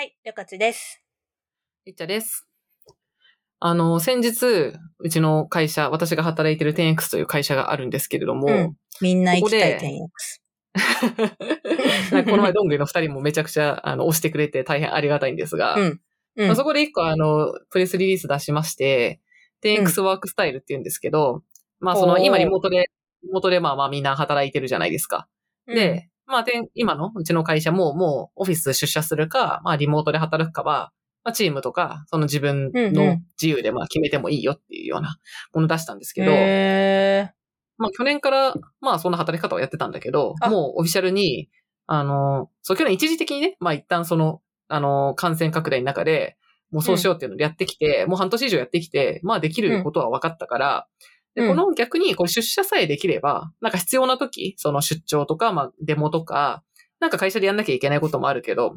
はい、りょかちです。いっちゃです。あの、先日、うちの会社、私が働いてる 10X という会社があるんですけれども、うん。みんな行きたいここ この前、どんぐりの二人もめちゃくちゃ、あの、押してくれて大変ありがたいんですが、うん。うん。まあそこで一個、あの、プレスリリース出しまして、10X ワークスタイルって言うんですけど、まあ、その、今リモートで、リモートでまあまあみんな働いてるじゃないですか。で、まあ、で今のうちの会社ももうオフィス出社するか、まあリモートで働くかは、まあチームとか、その自分うんうのん。自由でまあ決めてもいいよっていうようなものを出したんですけうん、ど、へまあ去年からまあそんな働き方をやってたんだけど、あ。もうオフィシャルに、あの、そう去年一時的にね、まあ一旦その、あの、感染拡大の中で、もうそうしようっていうのをやってきて、もう半年以上やってきて、まあできることは分かったから、で、うんこの逆にこれ出社さえできれば、なんか必要な時、その出張とか、まあデモとか、なんか会社でやんなきゃいけないこともあるけど、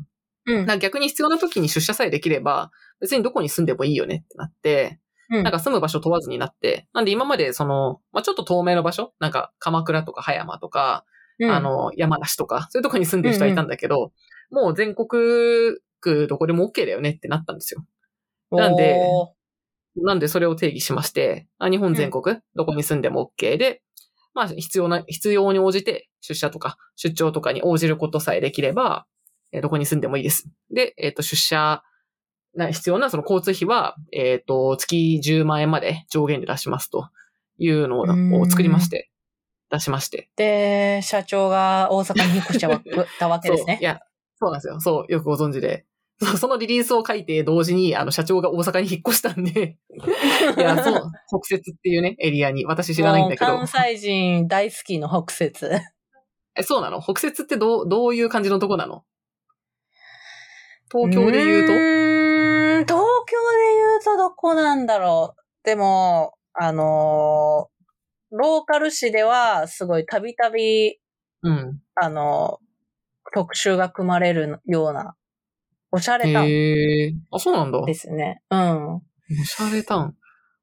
ーうん。なんか逆に必要な時に出社さえできれば、別にどこに住んでもいいよねってなって、うん。なんか住む場所問わずになって、なんで今までその、まあちょっと透明の場所、なんか鎌倉とか葉山とか、うん。あの、山梨とか、そういうとこに住んでる人はいたんだけど、もう全国区どこでも OK だよねってなったんですよ。なんでなんでそれを定義しまして、あ日本全国、どこに住んでも OK で、まあ必要な、必要に応じて出社とか出張とかに応じることさえできれば、えーどこに住んでもいいです。で、えっ、と、出社な必要なその交通費は、えっ、と、月10万円まで上限で出しますというのうんを作りまして、出しまして。で、社長が大阪に引っ越しち たわけですねそう。い。や、そうなんですよ。そう、よくご存知で。そのリリースを書いて同時に、あの、社長が大阪に引っ越したんで、いや、そう、北節っていうね、エリアに、私知らないんだけど。関西人大好きの北節。え、そうなの？北節ってどう、どういう感じのとこなの？東京で言うと？うーん東京で言うとどこなんだろう。でも、あのーローカル誌ではすごいたびたび、うん。あのー特集が組まれるような、おしゃれタウンへえ。あ、そうなんだ。ですね。うん。おしゃれタウン。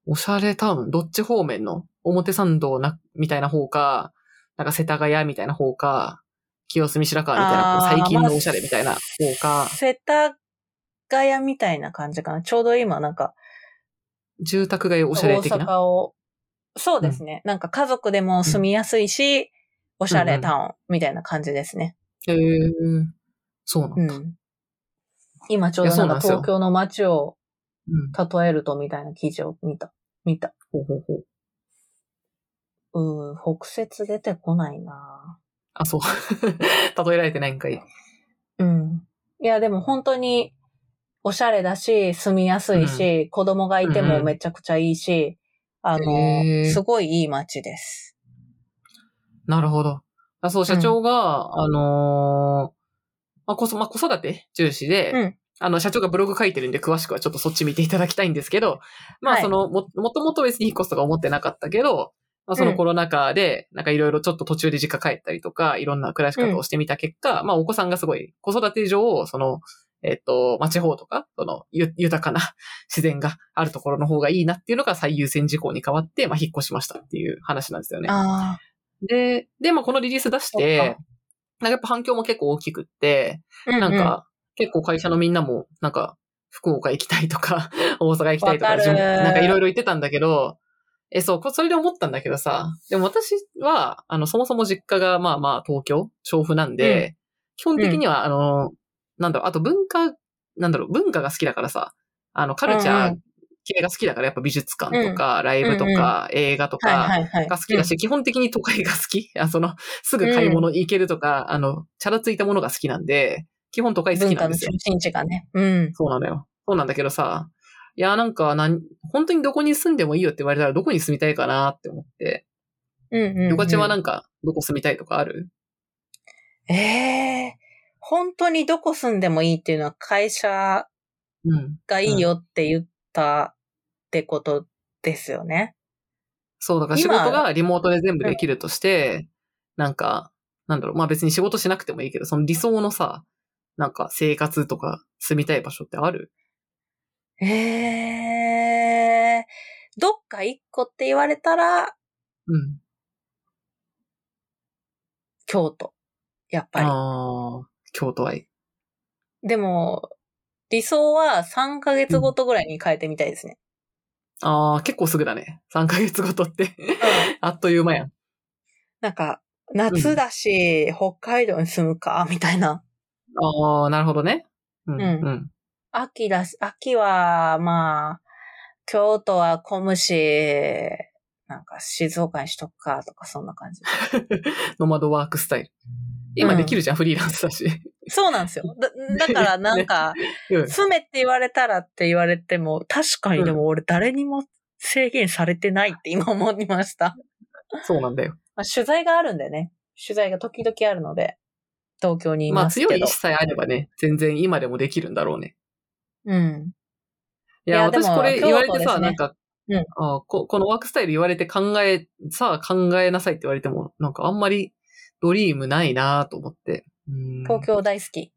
おしゃれタウン。どっち方面の？表参道な、みたいな方か、なんか世田谷みたいな方か、清澄白河みたいな、あー最近まあのおしゃれみたいな方か、世田谷みたいな感じかな。ちょうど今なんか、住宅街おしゃれ的大な。阪を、そうですね。なんか家族でも住みやすいし、おしゃれタウンみたいな感じですね。へえ。そうなんだ。うん。今ちょうどなんか東京の街をうん。例えるとみたいな記事を見た。見た。ほうほうほう。うー、北節出てこないなあ、そう。例えられてないんかい。うん。いや、でも本当に、おしゃれだし、住みやすいし、子供がいてもめちゃくちゃいいし、あのへー、すごいいい街です。なるほど。あそう、社長が、あのーまあ、こそ、まあ、子育て重視で、うん。あの、社長がブログ書いてるんで、詳しくはちょっとそっち見ていただきたいんですけど、まあ、はい。その、も、もともと別に引っ越すとか思ってなかったけど、まあ、そのコロナ禍で、なんかいろいろちょっと途中で実家帰ったりとか、いろんな暮らし方をしてみた結果、まあ、お子さんがすごい、子育て上、その、えっと、まあ、地方とか、その、ゆ、豊かな 自然があるところの方がいいなっていうのが最優先事項に変わって、まあ、引っ越しましたっていう話なんですよね。あで、で、まあ、このリリース出しそてなんかやっぱ反響も結構大きくって、あ。なんか、結構会社のみんなも、なんか、福岡行きたいとか、大阪行きたいとか、なんかいろいろ言ってたんだけど、え、そう、こそれで思ったんだけどさ、でも私は、あの、そもそも実家が、まあまあ、東京、調布なんで、基本的には、あの、なんだろう、あと文化、なんだろう、文化が好きだからさ、あの、カルチャーうんう系が好きだから、やっぱ美術館とか、ライブとか、映画とはいか。が好きだし、基本的に都会が好き。あその、すぐ買い物行けるとか、あの、チャラついたものが好きなんで、基本都会好きなんですよ。中心地がね。うん。そうなのよ。そうなんだけどさ、いや、なんか、なん、本当にどこに住んでもいいよって言われたらどこに住みたいかなって思って。うんうん、うん。ヨカちはなんか、どこ住みたいとかある？ええ本当にどこ住んでもいいっていうのは会社うん。がいいよって言ったってことですよね。そう、だから仕今事がリモートで全部できるとして、なんか、なんだろう、まあ別に仕事しなくてもいいけど、その理想のさ、なんか生活とか住みたい場所ってある？ええどっか一個って言われたら、うん。京都。やっぱり。ああ、京都愛。でも、理想は3ヶ月ごとぐらいに変えてみたいですね。ああ、結構すぐだね。3ヶ月ごとって。あっという間やん。なんか、夏だし、北海道に住むか、みたいな。ああ、なるほどね。うん。ううんん。秋だし、秋は、まあ、京都は混むし、なんか静岡にしとくか、とか、そんな感じ。ノマドワークスタイル。今できるじゃん、フリーランスだし。そうなんですよ。だだから、なんか、うん。住めって言われたらって言われても、確かにでも俺誰にも制限されてないって今思いました。そうなんだよ。まあ、取材があるんでね。取材が時々あるので、東京にいまあますけど。強い意志さえあればね、全然今でもできるんだろうね。うん。いや、いや私これ言われてさ、ねなんか、うんあこ、このワークスタイル言われて考え、さあ考えなさいって言われても、なんかあんまりドリームないなと思って。うん東京大好き。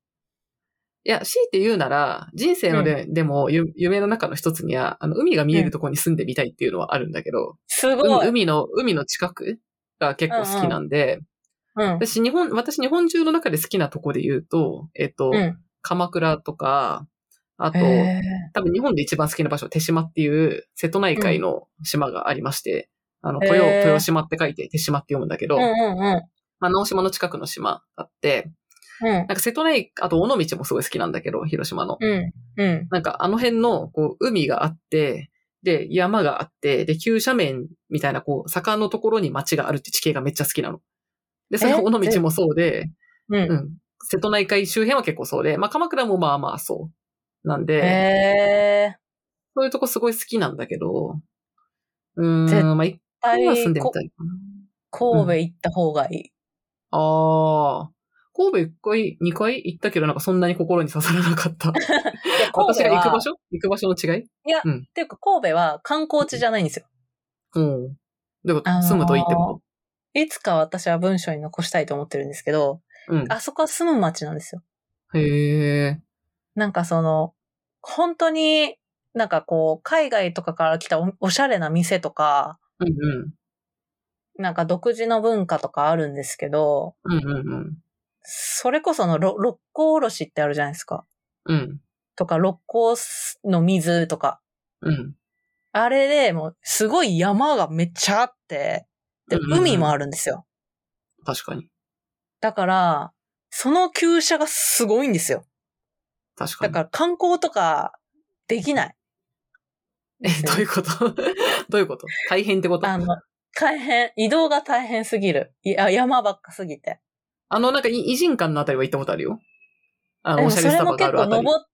いや、強いて言うなら、人生ので,、でもゆ夢の中の一つには、あの、海が見えるところに住んでみたいっていうのはあるんだけど、すごい。海海の、海の近くが結構好きなんで、うん。私日本、私日本中の中で好きなとこで言うと、えっと、うん。鎌倉とか、あと、へ多分日本で一番好きな場所、手島っていう瀬戸内海の島がありまして、あの、豊、豊島って書いて手島って読むんだけど、ーうんうんまあ、直島の近くの島あって、うん。うんなんか瀬戸内、あと尾道もすごい好きなんだけど、広島の。うん。うん。なんかあの辺の、こう、海があって、で、山があって、で、急斜面みたいな、こう、坂のところに街があるって地形がめっちゃ好きなの。で、それえ？尾道もそうで、う。うんん。瀬戸内海周辺は結構そうで、まあ、鎌倉もまあまあそう。なんで、へそういうとこすごい好きなんだけど、うん、まあ、一回は住んでみたい。神戸行った方がいい。ああ。神戸一回、二回？行ったけど、なんかそんなに心に刺さらなかった。いや神戸は私が行く場所？行く場所の違い？いや、うんっていうか神戸は観光地じゃないんですよ。うん。どういうこと、あのー住むといいってこいつか私は文章に残したいと思ってるんですけど、とうん。あそこは住む街なんですよ。へえ。なんかその、本当になんかこう、海外とかから来たおおしゃれな店とか、うんうん。なんか独自の文化とかあるんですけど、うんうんうん。それこそのろ六甲おろしってあるじゃないですか。うん。とか、六甲の水とか。うん。あれでもうすごい山がめっちゃあって、で、うんうんうん海もあるんですよ。確かに。だから、その旧車がすごいんですよ。確かに。だから観光とかできない。え、どういうこと？どういうこと？大変ってこと？あの、大変、移動が大変すぎる。いや、山ばっかすぎて。あの、なんか、い偉人館のあたりは行ったことあるよ。あの、おしゃれスタバそれも結があるあたり。構登、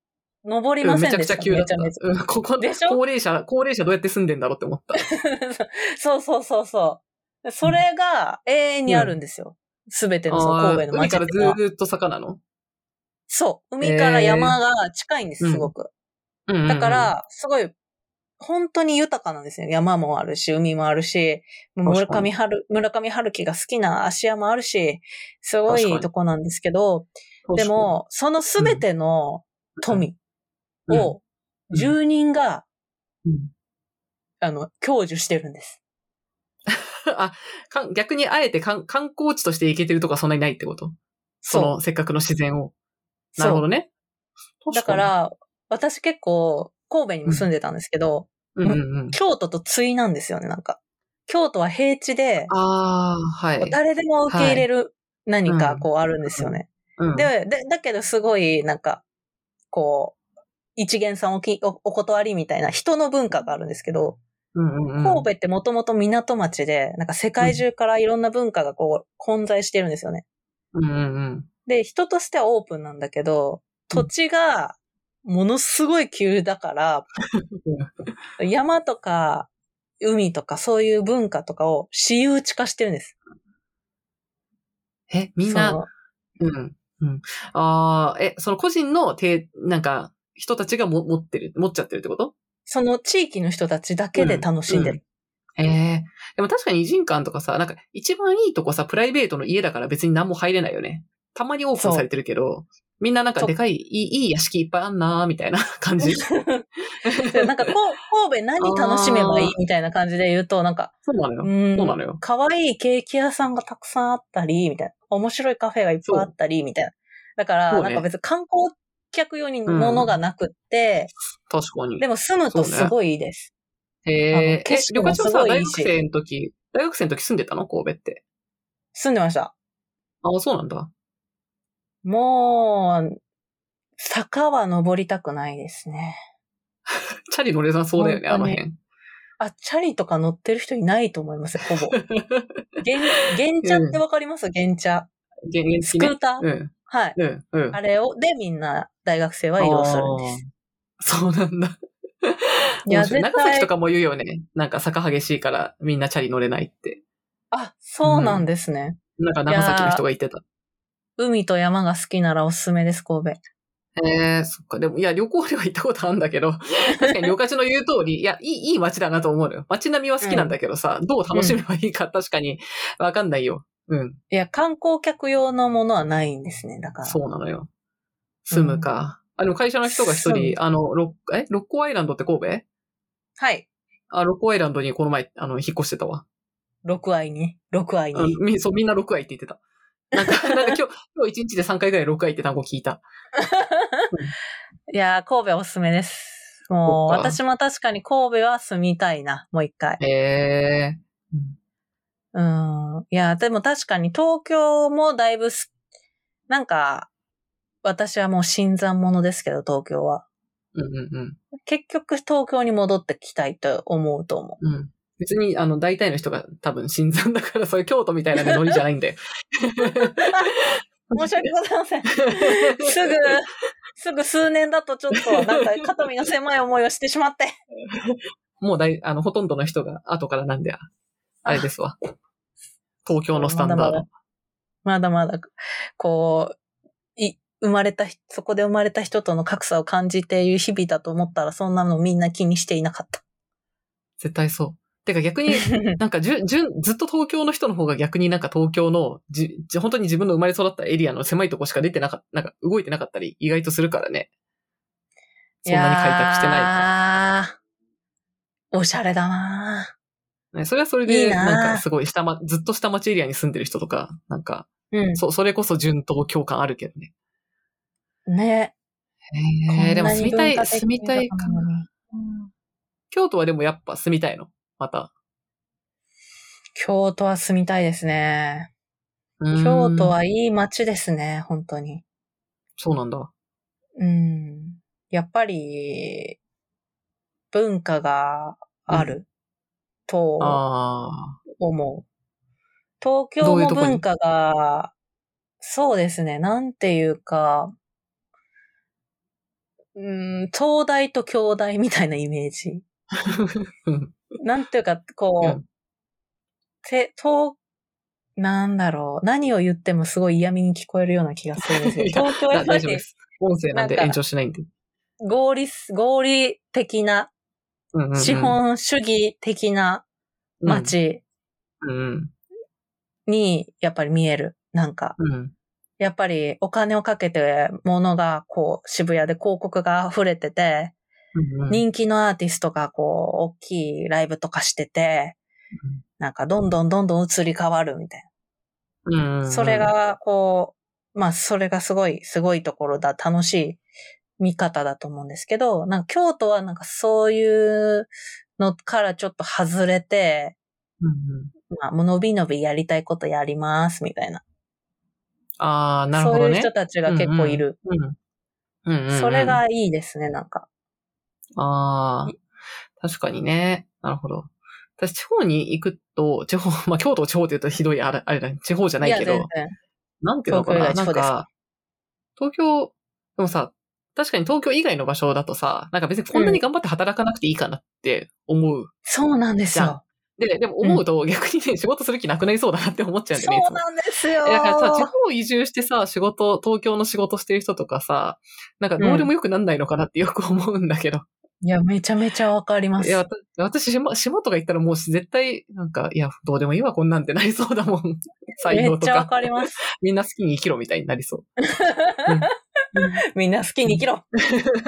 登りませんでした。うんめちゃくちゃ急だった。うん、ここ、で高齢者、高齢者どうやって住んでんだろうって思った。ゃ そうそうそうそう。それが永遠にあるんですよ。すべてのそうあー神戸の海からずーっと坂なの？そう。海から山が近いんです、えーすごく。うんうんうんだか、ら、すごい、本当に豊かなんですよ。山もあるし、海もあるし、村上春、村上春樹が好きな芦屋もあるし、すごいとこなんですけど、でも、そのすべての富うん、を、住人が、うん。あの、享受してるんです。あ、かん逆にあえてかん観光地として行けてるとかそんなにないってこと？そ。の、せっかくの自然を。なるほどね。だか、ら、私結構、神戸にも住んでたんですけど、うんうんうん。京都と対なんですよね、なんか。京都は平地で、はい。誰でも受け入れる何かうんこうあるんですよね。うん、で、で、だけどすごい、なんか、こう、一元さんおきおお断りみたいな人の文化があるんですけど、うんうんうん、神戸ってもともと港町で、なんか世界中からいろんな文化がこう混在してるんですよね。うんうんうん。で、人としてはオープンなんだけど、土地がものすごい急だから、山とか海とかそういう文化とかを私有地化してるんです。え、みんそな、のうん。うん。ああ、え、その個人の手、なんか、人たちがも持ってる、持っちゃってるってこと？その地域の人たちだけで楽しんでる。ええでも確かに偉人館とかさ、なんか一番いいとこさ、プライベートの家だから別に何も入れないよね。たまにオープンされてるけど、みんななんかでかい、いい、いい屋敷いっぱいあんなーみたいな 感じ。でなんかこう、神戸何楽しめばいいみたいな感じで言うと、なんか、そうなのよ。うんそうなのよ。可愛いケーキ屋さんがたくさんあったり、みたいな。面白いカフェがいっぱいあったり、みたいな。だから、ねなんか別に観光客用に物がなくって、確かに。でも住むとすごいいいです。へええ、旅館はさ、大学生の時、大学生の時住んでたの？神戸って。住んでました。あ、そうなんだ。もう、坂は登りたくないですね。チャリ乗れなそうだよね、あの辺。あ、チャリとか乗ってる人いないと思いますよ、ほぼ。原、原茶ってわかります？原茶。現現ス付きね。クーター、うん。はい。うん。うん。あれを、でみんな大学生は移動するんです。す。そうなんだ。いや長崎とかも言うよね。なんか坂激しいからみんなチャリ乗れないって。あ、そうなんですね。なんか長崎の人が言ってた。海と山が好きならおすすめです、神戸。へえ、そっか。でも、いや、旅行では行ったことあるんだけど、確かに旅客の言う通り、いや、いい、いい街だなと思うのよ。街並みは好きなんだけどさ、どう楽しめばいいか確かにわかんないよ。うん。いや、観光客用のものはないんですね、だから。そうなのよ。住むか。あ、でも会社の人が一住人、あの、ロッ、え？六甲アイランドって神戸？はい。あ、六甲アイランドにこの前、あの、引っ越してたわ。六愛に？六愛うんに。みそう、みんな六愛って言ってた。なんか、なんか今日、今日一日で3回ぐらい六愛って単語聞いた。いやー、神戸おすすめです。もう、私も確かに神戸は住みたいな、もう一回。へえ。うんうん。いや、でも確かに東京もだいぶす、なんか、私はもう新参者ですけど、東京は。うんうんうん。結局東京に戻ってきたいと思うと思う。うん。別に、あの、大体の人が多分新参だから、そういう京都みたいなノリじゃないんだよ。申し訳ございません。すぐ、すぐ数年だとちょっと、なんか肩身の狭い思いをしてしまって。もう大、あの、ほとんどの人が後からなんで、あれですわ。東京のスタンダード。まだまだまだ、こう、い、生まれた人、そこで生まれた人との格差を感じている日々だと思ったら、そんなのみんな気にしていなかった。絶対そう。てか逆に、なんかじゅ、じゅん、ずっと東京の人の方が逆になんか東京の、じ、じ本当に自分の生まれ育ったエリアの狭いとこしか出てなかった、なんか動いてなかったり、意外とするからね。そんなに開拓してないかない。おしゃれだなら。ね、それはそれで、ななんかすごい下ま、ずっと下町エリアに住んでる人とか、なんか、うん。そ、それこそ順当共感あるけどね。ね。へえ、でも住みたい、住みたいかな。なのに京都はでもやっぱ住みたいの？また。京都は住みたいですね。京都はいい街ですね、本当に。そうなんだ。うん。やっぱり、文化があると。思う。東京どういうとこにも文化が、そうですね、なんていうか、うん、東大と京大みたいなイメージ。うんなんていうか、こう、うんて、と、なんだろう。何を言ってもすごい嫌味に聞こえるような気がするんですよ。東京はやっぱり。音声なんで延長しないんで。合理す、合理的な、うんうんうん資本主義的な街。にやっぱり見える。なんか、うん。やっぱりお金をかけて物がこう渋谷で広告が溢れてて、うんうん人気のアーティストがこう大きいライブとかしてて、なんかどんどんどんどん移り変わるみたいうんな。それ、がこう、まあそれがすごい、すごいところだ、楽しい見方だと思うんですけど、なんか京都はなんかそういうのからちょっと外れて、うんうんまあ、もう伸び伸びやりたいことやります、みたいな。ああ、なるほどね。そういう人たちが結構いる。うんうんうんうん。それ、がいいですね、なんか。ああ、確かにね。なるほど。私、地方に行くと、地方、まあ、京都を地方って言うとひどいあれ、あれだね。地方じゃないけど。なんていうのかな？なんか、東京、でもさ、確かに東京以外の場所だとさ、なんか別にこんなに頑張って働かなくていいかなって思う。そうなんですよ。で、でも思うと逆にね、仕事する気なくなりそうだなって思っちゃうんだそよね、いつも。うなんですよ。えだからさ、地方移住してさ、仕事、東京の仕事してる人とかさ、なんかどうでもよくなんないのかなってよく思うんだけど。いや、めちゃめちゃわかります。いや、私、島、島とか行ったらもう絶対、なんか、いや、どうでもいいわ、こんなんてなりそうだもん。採め用とっちゃわか。かります。みんな好きに生きろみたいになりそう。みんな好きに生きろ。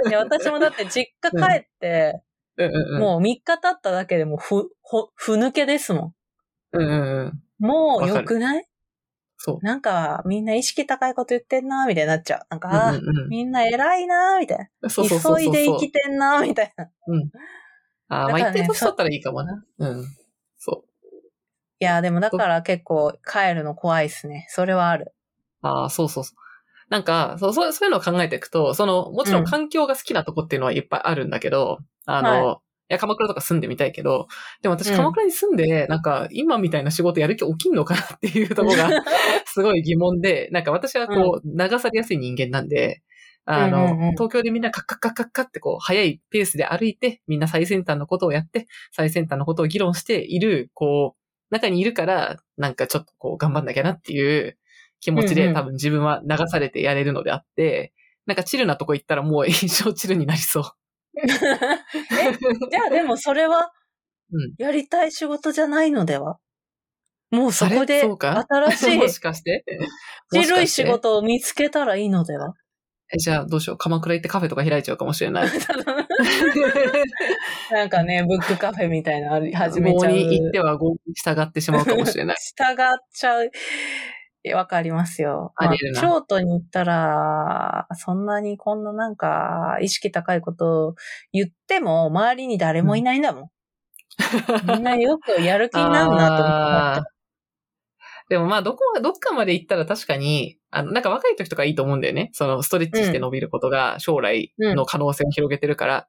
いや、私もだって実家帰って、うんうんうん。もう3日経っただけでもうふ、ほ、ふ抜けですもうんうんうん。ん。もう良くない？そう。なんか、みんな意識高いこと言ってんな、みたいになっちゃう。なんか、うんうんみんな偉いな、みたいな。そうそうそう。急いで生きてんな、みたいな。ああ、まあだからね一定年取ったらいいかもな。うん。そいや、でもだから結構帰るの怖いっすね。それはある。う。ああ、そうそうそう。なんか、そう、そういうのを考えていくと、その、もちろん環境が好きなとこっていうのはいっぱいあるんだけど、あの、はいいや、鎌倉とか住んでみたいけど、でも私うん。鎌倉に住んで、なんか、今みたいな仕事やる気起きんのかなっていうところが、すごい疑問で、なんか私はこう、流されやすい人間なんで、あの、うんうんうん。東京でみんなカッカッカッカッカッってこう、早いペースで歩いて、みんな最先端のことをやって、最先端のことを議論している、こう、中にいるから、なんかちょっとこう、頑張んなきゃなっていう気持ちで、うんうん。多分自分は流されてやれるのであって、なんかチルなとこ行ったらもう 一生チルになりそう。え、じゃあでもそれは うん、やりたい仕事じゃないのでは？もうそこあで新しい もしかして？ちるい仕。事を見つけたらいいのでは？えじゃあどうしよう？鎌倉行ってカフェとか開いちゃうかもしれない。なんかね、ブックカフェみたいなのあり始めち合ゃう。に行っては合に従ってしまうかもしれない。従っちゃう。わかりますよ。まあ京都に行ったら、そんなにこんななんか、意識高いことを言っても、周りに誰もいないんだもん。みんなよくやる気になるなと思って。でもまあ、どこ、どっかまで行ったら確かに、あの、なんか若い時とかいいと思うんだよね。その、ストレッチして伸びることが将来の可能性を広げてるから。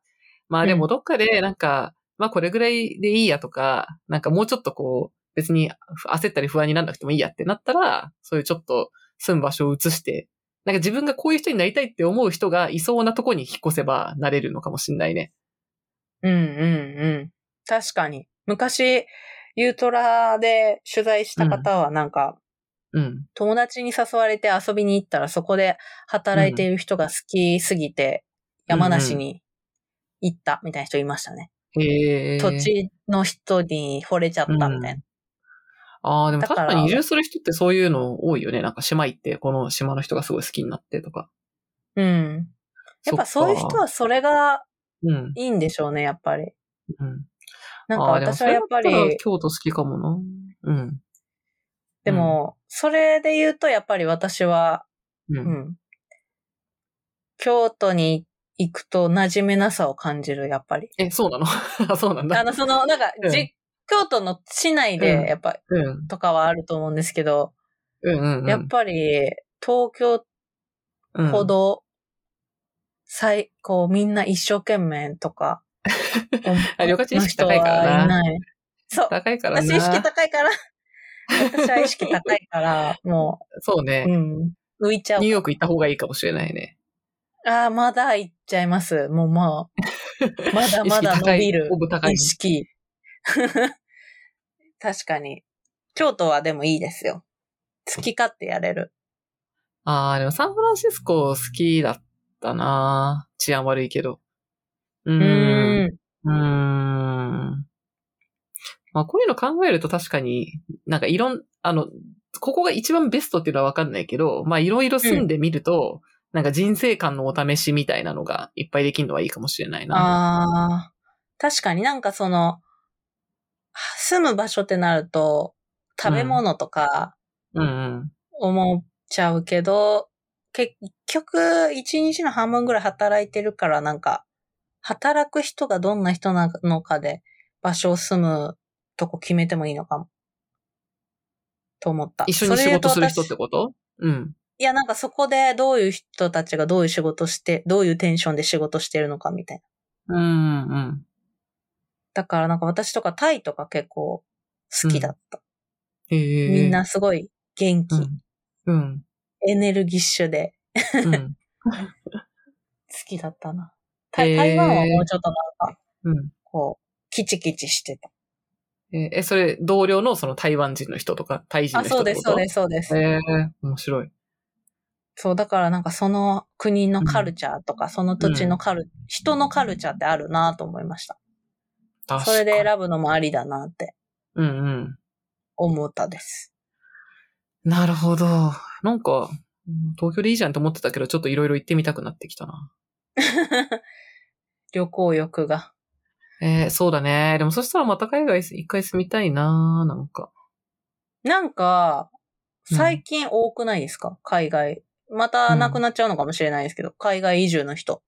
まあでもどっかで、なんか、まあこれぐらいでいいやとか、なんかもうちょっとこう、別に焦ったり不安にならなくてもいいやってなったら、そういうちょっと住む場所を移して、なんか自分がこういう人になりたいって思う人がいそうなとこに引っ越せばなれるのかもしんないね。うんうんうん。確かに。昔、ユートラで取材した方はなんか、うん。友達に誘われて遊びに行ったらそこで働いている人が好きすぎて、山梨に行ったみたいな人いましたね。へえ。土地の人に惚れちゃったみたいな。ああ、でも確からに移住する人ってそういうの多いよね。なんか島行って、この島の人がすごい好きになってとか。うん。やっぱそういう人はそれがうん。いいんでしょうね、やっぱり。うん。なんかあーでも私はやっぱり京都好きかもな。うん。でも、それで言うとやっぱり私は、うん、ううん。ん。京都に行くと馴染めなさを感じる、やっぱり。え、そうなの？あ、そうなんだ。あの、その、なんか、うんじ京都の市内うんで、やっぱ、うん。とかはあると思うんですけど、うんうんうん。やっぱり、東京うんほど、最、こう、みんな一生懸命とか、あ旅客地意識高いからな。そう。高いからな。私意識高いから、私は意識高いから、もう、そうね、うん、浮いちゃうニュー。ヨーク行った方がいいかもしれないね。ああ、まだ行っちゃいます。もうまあ、まだまだ伸びるオブ高い意。識。確かに。京都はでもいいですよ。好き勝手やれる。ああ、でもサンフランシスコ好きだったな治安悪いけど。うー。うんん。うーん。まあ、こういうの考えると確かに、なんかいろん、あの、ここが一番ベストっていうのはわかんないけど、まあいろいろ住んでみると、なんか人生観のお試しみたいなのがいっぱいできるのはいいかもしれないな。ああ、確かになんかその、住む場所ってなると、食べ物とかうんうん。思っちゃうけど、結局、一日の半分ぐらい働いてるから、なんか、働く人がどんな人なのかで、場所を住むとこ決めてもいいのかも。と思った。一緒に仕事する人ってこと？うん。いや、なんかそこでどういう人たちがどういう仕事して、どういうテンションで仕事してるのかみたいな。うんうん。だからなんか私とかタイとか結構好きだった。へえ。みんなすごい元気、うん。うん。エネルギッシュでうん。好きだったな。台湾はもうちょっとなんか、うん。こう、キチキチしてた。え、えそれ、同僚のその台湾人の人とか、タイ人のあ、人ってことそうです、そうです、そうです。面白い。そう、だからなんかその国のカルチャーとか、その土地のカル、人のカルチャーってあるなと思いました。確かにそれで選ぶのもありだなってうんうん。思ったです。なるほど。なんか、うん東京でいいじゃんと思ってたけど、ちょっといろいろ行ってみたくなってきたな。旅行欲が。えーそうだね。でもそしたらまた海外一回住みたいななんか。なんか、最近多くないですか？海外。またなくなっちゃうのかもしれないですけど、海外移住の人。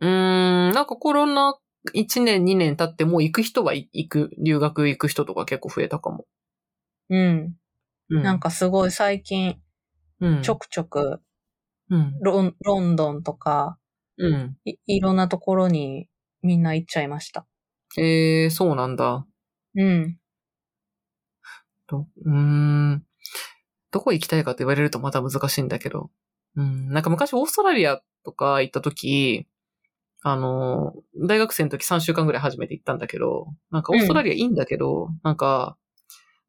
うーん、なんかコロナ1年2年経ってもう行く人は行く、留学行く人とか結構増えたかも。うん。うん。なんかすごい最近、うん、ちょくちょくうん。ロン、ロンドンとかうん。い、いろんなところにみんな行っちゃいました。えー、そうなんだ。うん。どうーん。どこ行きたいかと言われるとまた難しいんだけど。うん。なんか昔オーストラリアとか行った時、あの、大学生の時3週間ぐらい初めて行ったんだけど、なんかオーストラリアいいんだけど、なんか、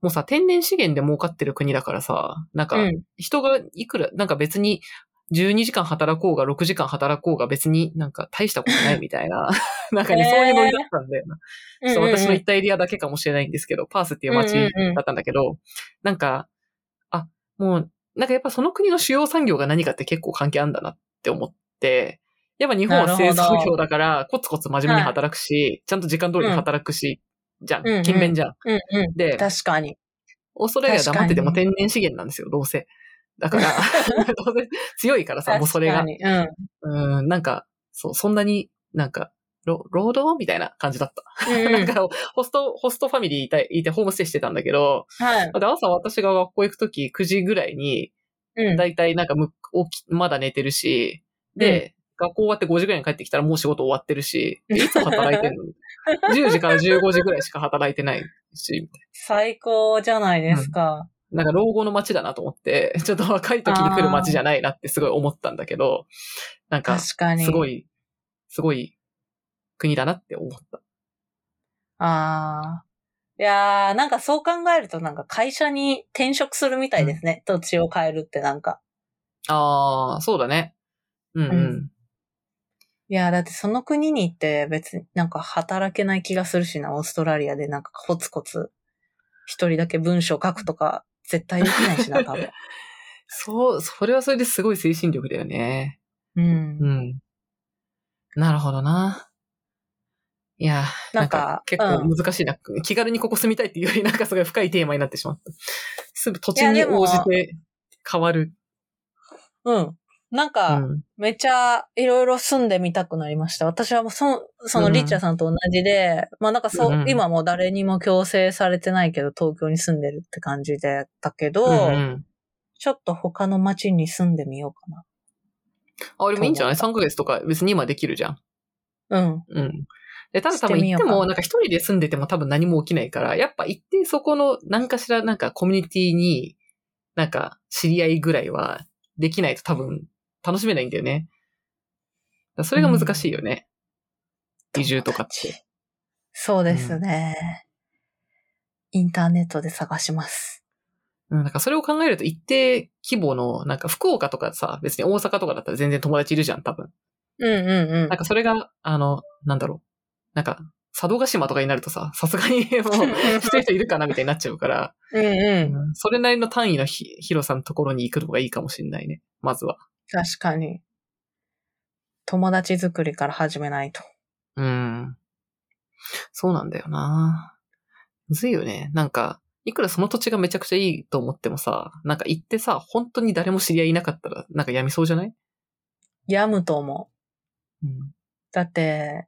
もうさ、天然資源で儲かってる国だからさ、なんか、うん。人がいくら、なんか別に12時間働こうが6時間働こうが別になんか大したことないみたいな、なんかね、そういうノリだったんだよな。私のうん行ったエリアだけかもしれないんですけど、パースっていう街だったんだけど、なんか、あ、もう、なんかやっぱその国の主要産業が何かって結構関係あるんだなって思って、やっぱ日本は製造業だから、コツコツ真面目に働くし、ちゃんと時間通りに働くし、じゃん。勤勉じゃん。うんうん。で、確かに。オーストラリアは黙ってても天然資源なんですよ、どうせ。だから、どうせ強いからさ、もうそれが。うん。うん、なんか、そう、そんなになんか、労労働みたいな感じだった。うんうん なんか、ホスト、ホストファミリーいたいてホームステイしてたんだけど、はい。で朝私が学校行くとき9時ぐらいに、うん。だいたいなんかむ起き、まだ寝てるし、で、学校終わって5時ぐらいに帰ってきたらもう仕事終わってるし、でいつ働いてんの ?10 時から15時ぐらいしか働いてないし、最高じゃないですか。な。なんか老後の街だなと思って、ちょっと若い時に来る街じゃないなってすごい思ったんだけど、なんか。すごい、すごい国だなって思った。ああ。いやー、なんかそう考えるとなんか会社に転職するみたいですね。土地を変えるってなんか。ああ、そうだね。うんうん。うんいやー、だってその国に行って別になんか働けない気がするしな、オーストラリアでなんかコツコツ一人だけ文章書くとか絶対できないしな、多分。そう、それはそれですごい精神力だよね。うんう。ん。なるほどな。いや、なかなんんか、結構難しいな、気軽にここ住みたいっていうよりなんかすごい深いテーマになってしまった。すぐ土地に応じて変わる。うん。なんうか、ん。めっちゃいろいろ住んでみたくなりました。私はもうそそのリッチャーさんと同じで、まあなんかそう、うんうん今もう誰にも強制されてないけど東京に住んでるって感じで、だけど、うんうんちょっと他の町に住んでみようかな。あ、でもいいんじゃない ?3 ヶ月とか別に今できるじゃん。うん。うん。で、ただ多分行っても、なんか一人で住んでても多分何も起きないから、やっぱ行ってそこの何かしらなんかコミュニティに、なんか知り合いぐらいはできないと多分楽しめないんだよね。それが難しいよね。移住とかって。そうですね、インターネットで探します。うん、なんかそれを考えると一定規模の、なんか福岡とかさ、別に大阪とかだったら全然友達いるじゃん、多分。うんうんうんなん。かそれが、あの、なんだろう。なんか、佐渡島とかになるとさ、さすがにもう、してる人いるかなみたいになっちゃうから、うんうん。うんそれなりの単位のひ広さのところに行くのがいいかもしれないね。まずは。確かに。友達作りから始めないと。うん。そうなんだよなむずいよね。なんか、いくらその土地がめちゃくちゃいいと思ってもさ、なんか行ってさ、本当に誰も知り合いいなかったら、なんかやみそうじゃない？病むと思う。うん。だって、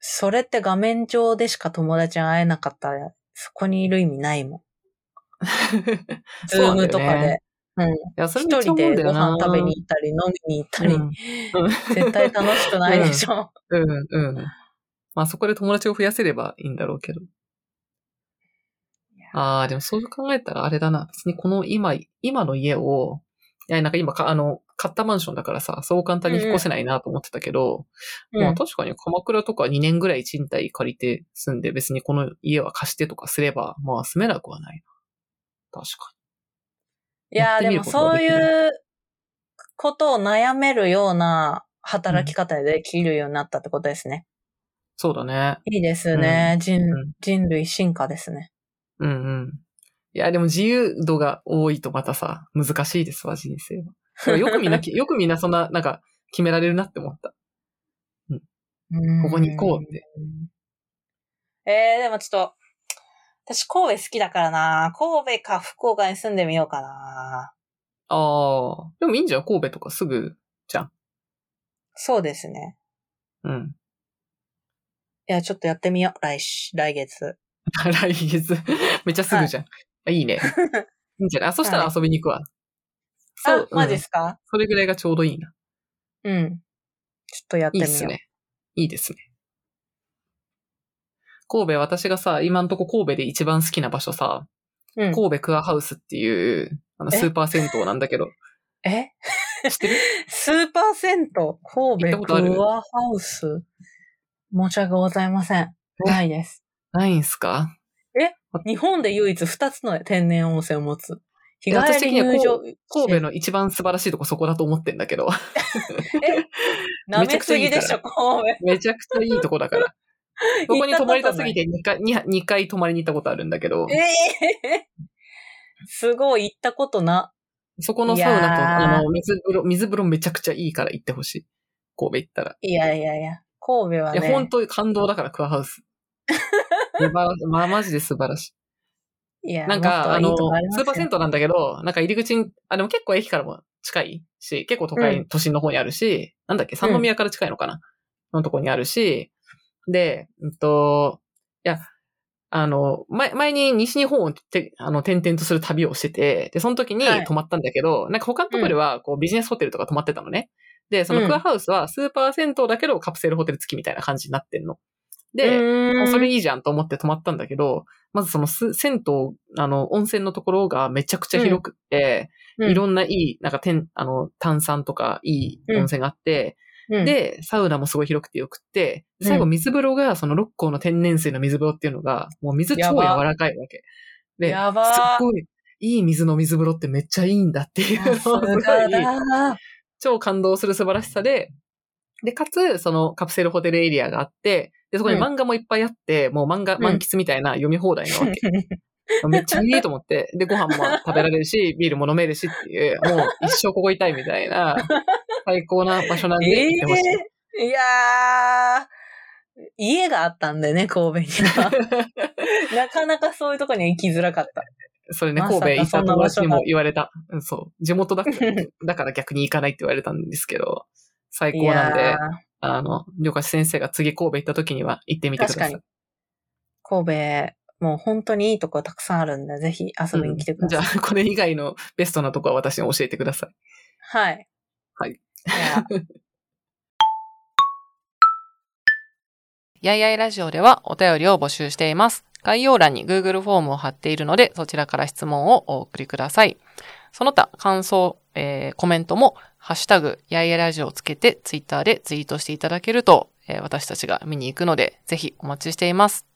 それって画面上でしか友達に会えなかったら、そこにいる意味ないもん。ズームとかで。うん。いや、それ一人でご飯食べに行ったり、飲みに行ったり、うん絶対楽しくないでしょ。うん、うん。まあそこで友達を増やせればいいんだろうけど。ああ、でもそう考えたらあれだな。別にこの今、今の家を、いや、なんか今か、あの、買ったマンションだからさ、そう簡単に引っ越せないなと思ってたけど、うんまあ確かに鎌倉とか2年ぐらい賃貸借りて住んで別にこの家は貸してとかすれば、まあ住めなくはないな。確かいやーでもそういうことを悩めるような働き方でできるようになったってことですね。に。そうだね。いいですね。人うん人類進化ですね。うんうん。いや、でも自由度が多いとまたさ、難しいですわ、人生は。よくみんな、よくみんなそんな、なんか、決められるなって思った。ここに行こうって。えー、でもちょっと、私神戸好きだからな。神戸か福岡に住んでみようかな。ああ。でもいいんじゃん？神戸とかすぐじゃん。そうですね。うん。いや、ちょっとやってみよう。来し、来月。来月？めっちゃすぐじゃん。あいいね。いいんじゃない？あ、そしたら遊びに行くわ。あ、マジうんっすか、それぐらいがちょうどいいな。うん、ちょっとやってみよう。いいっすね。いいですね。神戸、私がさ、今んとこ神戸で一番好きな場所さ、うん。神戸クアハウスっていう、あの、え？スーパー銭湯なんだけど、え？知ってる？スーパー銭湯？神戸クアハウス？申し訳ございません。ないです。ないんすか？日本で唯一二つの天然温泉を持つ。日帰り入場。神戸の一番素晴らしいとこそこだと思ってんだけど、舐めすぎでしょ、神戸。めちゃくちゃいいとこだから。そこに泊まりたすぎて2回、2, 2回泊まりに行ったことあるんだけど、ええ すごい、行ったことな。そこのサウナと、あの、水風呂、水風呂めちゃくちゃいいから行ってほしい。神戸行ったら。いやいやいや、神戸はいね。や、本当に感動だから、クアハウス。まあ、マジで素晴らしい。いや、なんか、あの、スーパー銭湯なんだけど、なんか入り口に、あ、でも結構駅からも近いし、結構都会、うん都心の方にあるし、なんだっけ、三宮から近いのかな、のとこにあるし、で、うんと、いや、あの、前、前に西日本をて、あの、転々とする旅をしてて、で、その時にはい。泊まったんだけど、なんか他のところでは、こう、ビジネスホテルとか泊まってたのね。で、そのうん。クアハウスはスーパー銭湯だけどカプセルホテル付きみたいな感じになってんの。うで、ーん。それいいじゃんと思って泊まったんだけど、まずそのす銭湯、あの、温泉のところがめちゃくちゃ広くって、うん。いろんないい、なんか天、あの、炭酸とかいい温泉があって、うん、で、サウナもすごい広くてよくって、最後うん水風呂がその六甲の天然水の水風呂っていうのが、もう水超柔らかいわけ。で、やばすっごい、いい水の水風呂ってめっちゃいいんだっていうのをさすごいだ。超感動する素晴らしさで、で、かつ、そのカプセルホテルエリアがあって、で、そこに漫画もいっぱいあって、もう漫画ん満喫みたいな読み放題なわけ。めっちゃいいと思って、で、ご飯も食べられるし、ビールも飲めるしっていう、もう一生ここいたいみたいな、最高な場所なんでえ行ってほしい。えいやー、家があったんでね、神戸には。なかなかそういうとこには行きづらかった。それね、神戸行ったそんな場所が友達にも言われた。うんそう。地元だだから逆に行かないって言われたんですけど、最高なんであの、りょかし先生が次神戸行った時には行ってみてください。確かに。神戸、もう本当にいいとこたくさんあるんで、ぜひ遊びに来てください。うんじゃあ、これ以外のベストなとこは私に教えてください。はい。はいいや。やいやいラジオではお便りを募集しています。概要欄に Google フォームを貼っているので、そちらから質問をお送りください。その他、感想、えーコメントも、ハッシュタグ、やいやラジオをつけて、ツイッターでツイートしていただけると、えー私たちが見に行くので、ぜひお待ちしています。